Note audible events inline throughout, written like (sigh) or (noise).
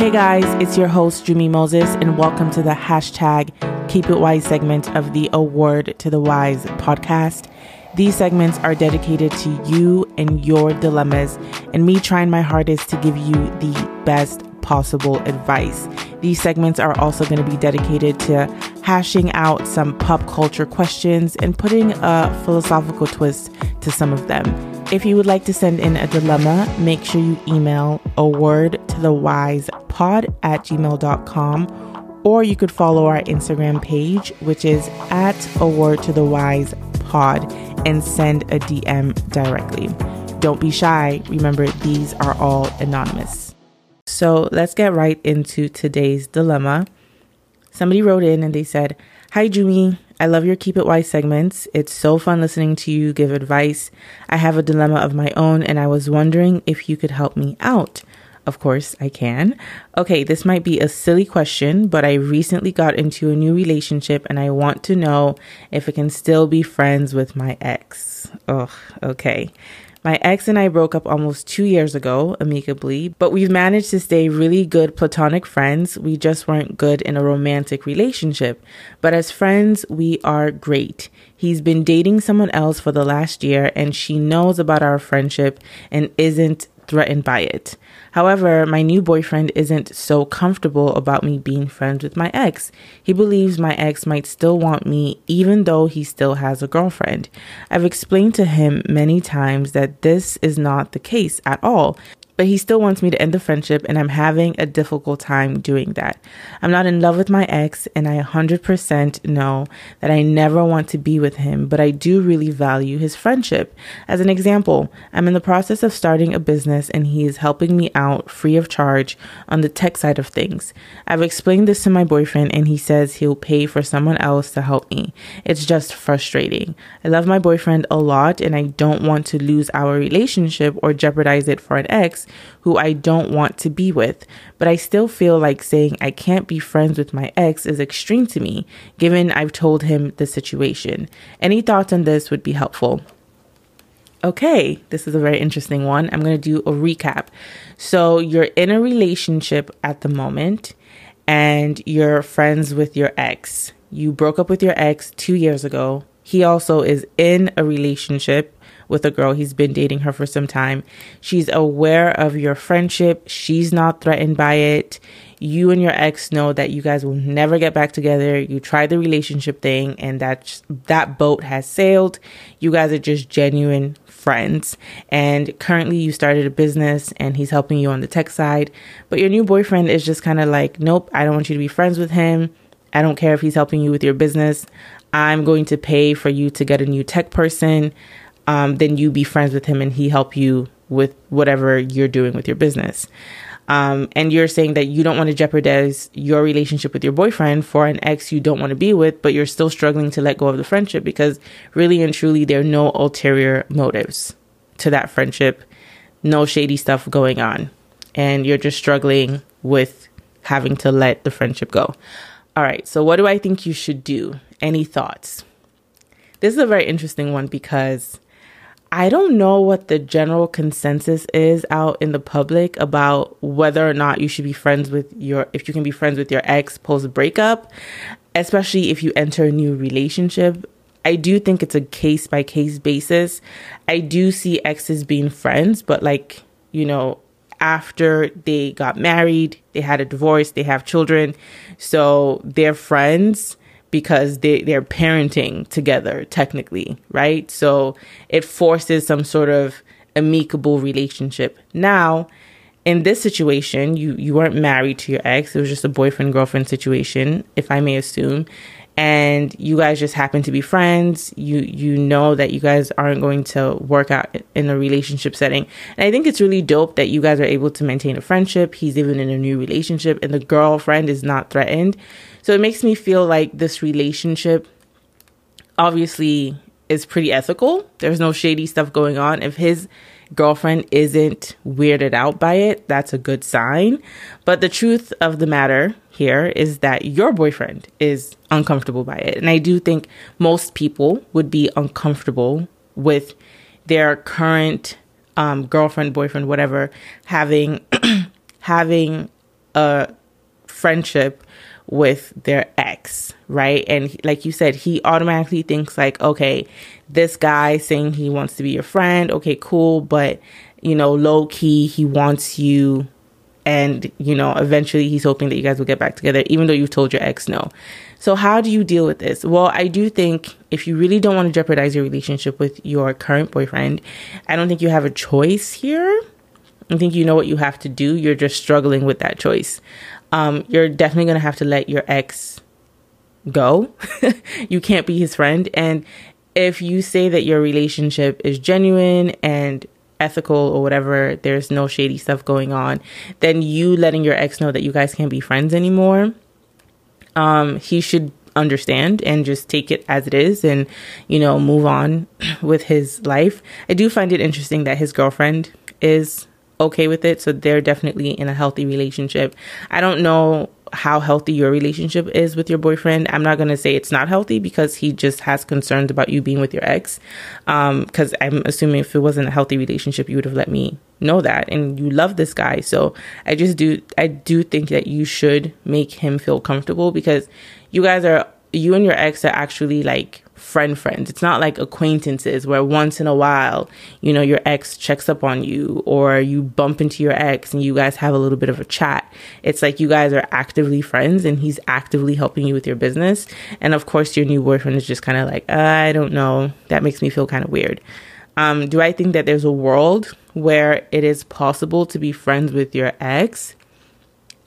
Hey guys, it's your host, Jummie Moses, and welcome to the hashtag Keep It Wise segment of the A Word to the Wise podcast. These segments are dedicated to you and your dilemmas, and me trying my hardest to give you the best possible advice. These segments are also going to be dedicated to hashing out some pop culture questions and putting a philosophical twist to some of them. If you would like to send in a dilemma, make sure you email a word to the wise pod at gmail.com or you could follow our Instagram page, which is at a word to the wise pod, and send a DM directly. Don't be shy. Remember, these are all anonymous. So let's get right into today's dilemma. Somebody wrote in and they said, Hi, Jummie. I love your Keep It Wise segments. It's so fun listening to you give advice. I have a dilemma of my own and I was wondering if you could help me out. Of course, I can. Okay, this might be a silly question, but I recently got into a new relationship and I want to know if I can still be friends with my ex. Oh, okay. My ex and I broke up almost two years ago, amicably, but we've managed to stay really good platonic friends. We just weren't good in a romantic relationship. But as friends, we are great. He's been dating someone else for the last year, and she knows about our friendship and isn't threatened by it. However, my new boyfriend isn't so comfortable about me being friends with my ex. He believes my ex might still want me even though he still has a girlfriend. I've explained to him many times that this is not the case at all but he still wants me to end the friendship, and I'm having a difficult time doing that. I'm not in love with my ex, and I 100% know that I never want to be with him, but I do really value his friendship. As an example, I'm in the process of starting a business, and he is helping me out free of charge on the tech side of things. I've explained this to my boyfriend, and he says he'll pay for someone else to help me. It's just frustrating. I love my boyfriend a lot, and I don't want to lose our relationship or jeopardize it for an ex who I don't want to be with, but I still feel like saying I can't be friends with my ex is extreme to me, given I've told him the situation. Any thoughts on this would be helpful. Okay, this is a very interesting one. I'm going to do a recap. So, you're in a relationship at the moment and you're friends with your ex. You broke up with your ex two years ago. He also is in a relationship with a girl. He's been dating her for some time. She's aware of your friendship. She's not threatened by it. You and your ex know that you guys will never get back together. You tried the relationship thing and that that boat has sailed. You guys are just genuine friends. And currently you started a business and he's helping you on the tech side. But your new boyfriend is just kind of like, "Nope, I don't want you to be friends with him." I don't care if he's helping you with your business. I'm going to pay for you to get a new tech person um, then you be friends with him and he help you with whatever you're doing with your business. Um, and you're saying that you don't want to jeopardize your relationship with your boyfriend for an ex you don't want to be with, but you're still struggling to let go of the friendship because really and truly there are no ulterior motives to that friendship, no shady stuff going on. And you're just struggling with having to let the friendship go. All right, so what do I think you should do? Any thoughts? This is a very interesting one because I don't know what the general consensus is out in the public about whether or not you should be friends with your, if you can be friends with your ex post breakup, especially if you enter a new relationship. I do think it's a case by case basis. I do see exes being friends, but like, you know, after they got married, they had a divorce, they have children. So they're friends because they they're parenting together technically, right? So it forces some sort of amicable relationship. Now, in this situation, you you weren't married to your ex; it was just a boyfriend girlfriend situation, if I may assume. And you guys just happen to be friends. You you know that you guys aren't going to work out in a relationship setting. And I think it's really dope that you guys are able to maintain a friendship. He's even in a new relationship, and the girlfriend is not threatened. So it makes me feel like this relationship obviously is pretty ethical. There's no shady stuff going on. If his girlfriend isn't weirded out by it, that's a good sign. But the truth of the matter here is that your boyfriend is uncomfortable by it. And I do think most people would be uncomfortable with their current um, girlfriend, boyfriend, whatever, having (clears throat) having a friendship with their ex, right? And like you said, he automatically thinks like, okay, this guy saying he wants to be your friend, okay, cool, but you know, low key, he wants you and you know, eventually he's hoping that you guys will get back together even though you've told your ex no. So how do you deal with this? Well, I do think if you really don't want to jeopardize your relationship with your current boyfriend, I don't think you have a choice here. I think you know what you have to do. You're just struggling with that choice um, you're definitely going to have to let your ex go. (laughs) you can't be his friend. And if you say that your relationship is genuine and ethical or whatever, there's no shady stuff going on, then you letting your ex know that you guys can't be friends anymore, um, he should understand and just take it as it is and, you know, move on (clears throat) with his life. I do find it interesting that his girlfriend is okay with it. So they're definitely in a healthy relationship. I don't know how healthy your relationship is with your boyfriend. I'm not going to say it's not healthy because he just has concerns about you being with your ex. Because um, I'm assuming if it wasn't a healthy relationship, you would have let me know that. And you love this guy. So I just do, I do think that you should make him feel comfortable because you guys are, you and your ex are actually like friend friends. It's not like acquaintances where once in a while, you know, your ex checks up on you or you bump into your ex and you guys have a little bit of a chat. It's like you guys are actively friends and he's actively helping you with your business. And of course, your new boyfriend is just kind of like, I don't know. That makes me feel kind of weird. Um, do I think that there's a world where it is possible to be friends with your ex?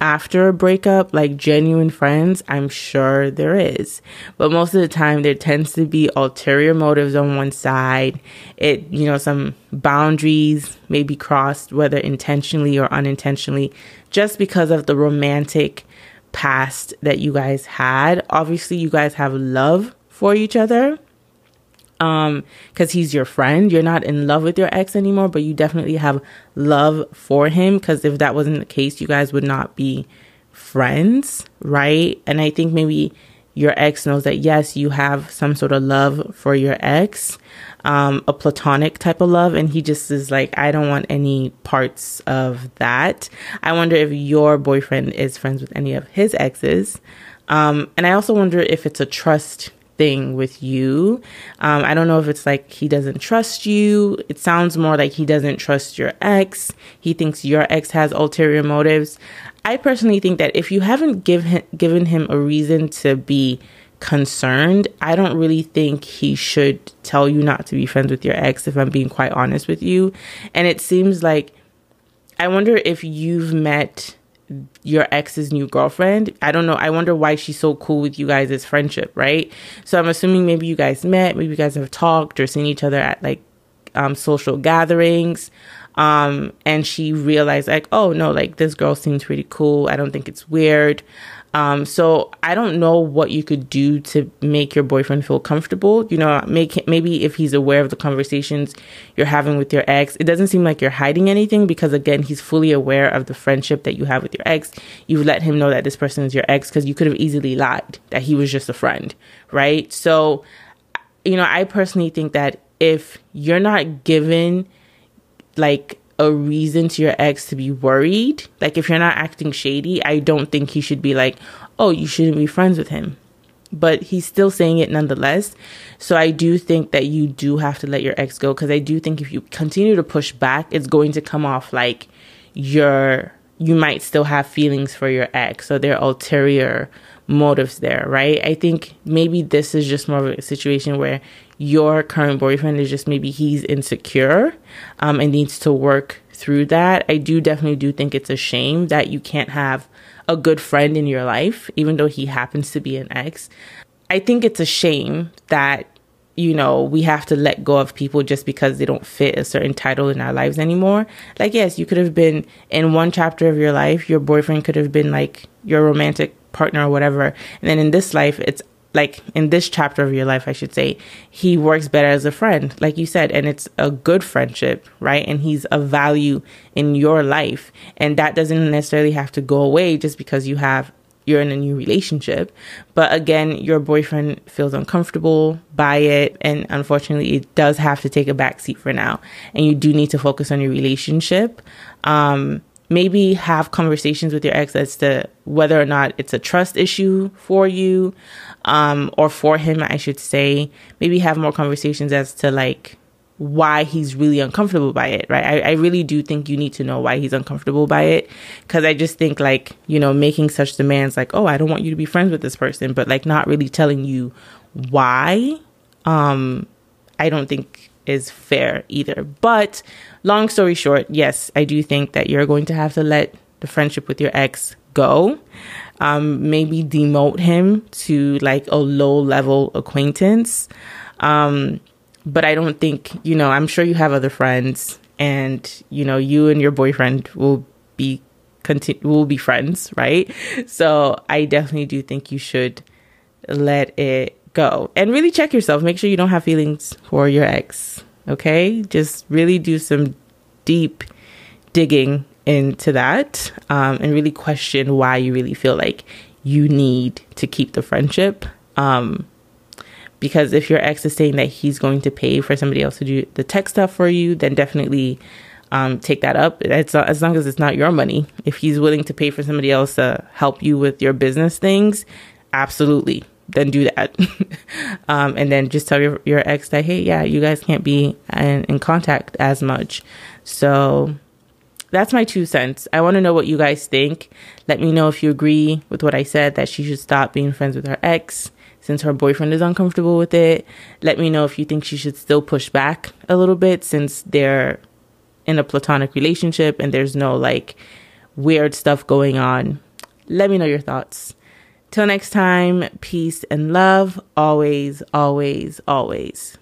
After a breakup, like genuine friends, I'm sure there is. But most of the time, there tends to be ulterior motives on one side. It, you know, some boundaries may be crossed, whether intentionally or unintentionally, just because of the romantic past that you guys had. Obviously, you guys have love for each other um because he's your friend. You're not in love with your ex anymore but you definitely have love for him because if that wasn't the case you guys would not be friends right? And i think maybe your ex knows that yes you have some sort of love for your ex um a platonic type of love and he just is like i don't want any parts of that. I wonder if your boyfriend is friends with any of his exes. Um and i also wonder if it's a trust thing with you. Um, I don't know if it's like he doesn't trust you. It sounds more like he doesn't trust your ex. He thinks your ex has ulterior motives. I personally think that if you haven't give him, given him a reason to be concerned, I don't really think he should tell you not to be friends with your ex, if I'm being quite honest with you. And it seems like, I wonder if you've met your ex's new girlfriend. I don't know. I wonder why she's so cool with you guys' friendship, right? So I'm assuming maybe you guys met, maybe you guys have talked or seen each other at like um, social gatherings. Um, and she realized like, oh no, like this girl seems pretty cool. I don't think it's weird. Um, so I don't know what you could do to make your boyfriend feel comfortable. You know, make maybe if he's aware of the conversations you're having with your ex, it doesn't seem like you're hiding anything because again, he's fully aware of the friendship that you have with your ex. You've let him know that this person is your ex because you could have easily lied that he was just a friend, right? So, you know, I personally think that if you're not given like a reason to your ex to be worried. Like if you're not acting shady, I don't think he should be like, "Oh, you shouldn't be friends with him." But he's still saying it nonetheless. So I do think that you do have to let your ex go because I do think if you continue to push back, it's going to come off like you're you might still have feelings for your ex so there are ulterior motives there, right? I think maybe this is just more of a situation where your current boyfriend is just maybe he's insecure um, and needs to work through that. I do definitely do think it's a shame that you can't have a good friend in your life, even though he happens to be an ex. I think it's a shame that you know, we have to let go of people just because they don't fit a certain title in our lives anymore. Like, yes, you could have been in one chapter of your life, your boyfriend could have been like your romantic partner or whatever. And then in this life, it's like in this chapter of your life, I should say, he works better as a friend, like you said, and it's a good friendship, right? And he's a value in your life. And that doesn't necessarily have to go away just because you have you're in a new relationship. But again, your boyfriend feels uncomfortable by it. And unfortunately, it does have to take a backseat for now. And you do need to focus on your relationship. Um, maybe have conversations with your ex as to whether or not it's a trust issue for you um, or for him, I should say. Maybe have more conversations as to like why he's really uncomfortable by it, right? I, I really do think you need to know why he's uncomfortable by it. Cause I just think like, you know, making such demands like, oh, I don't want you to be friends with this person, but like not really telling you why, um, I don't think is fair either. But long story short, yes, I do think that you're going to have to let the friendship with your ex go. Um, maybe demote him to like a low level acquaintance. Um, but I don't think, you know, I'm sure you have other friends and, you know, you and your boyfriend will be continue will be friends, right? So I definitely do think you should let it go and really check yourself. Make sure you don't have feelings for your ex. Okay? Just really do some deep digging into that um, and really question why you really feel like you need to keep the friendship. Um, because if your ex is saying that he's going to pay for somebody else to do the tech stuff for you, then definitely um, take that up. It's as long as it's not your money. If he's willing to pay for somebody else to help you with your business things, absolutely, then do that. (laughs) um, and then just tell your your ex that hey, yeah, you guys can't be in, in contact as much. So that's my two cents. I want to know what you guys think. Let me know if you agree with what I said that she should stop being friends with her ex since her boyfriend is uncomfortable with it. Let me know if you think she should still push back a little bit since they're in a platonic relationship and there's no like weird stuff going on. Let me know your thoughts. Till next time, peace and love always, always, always.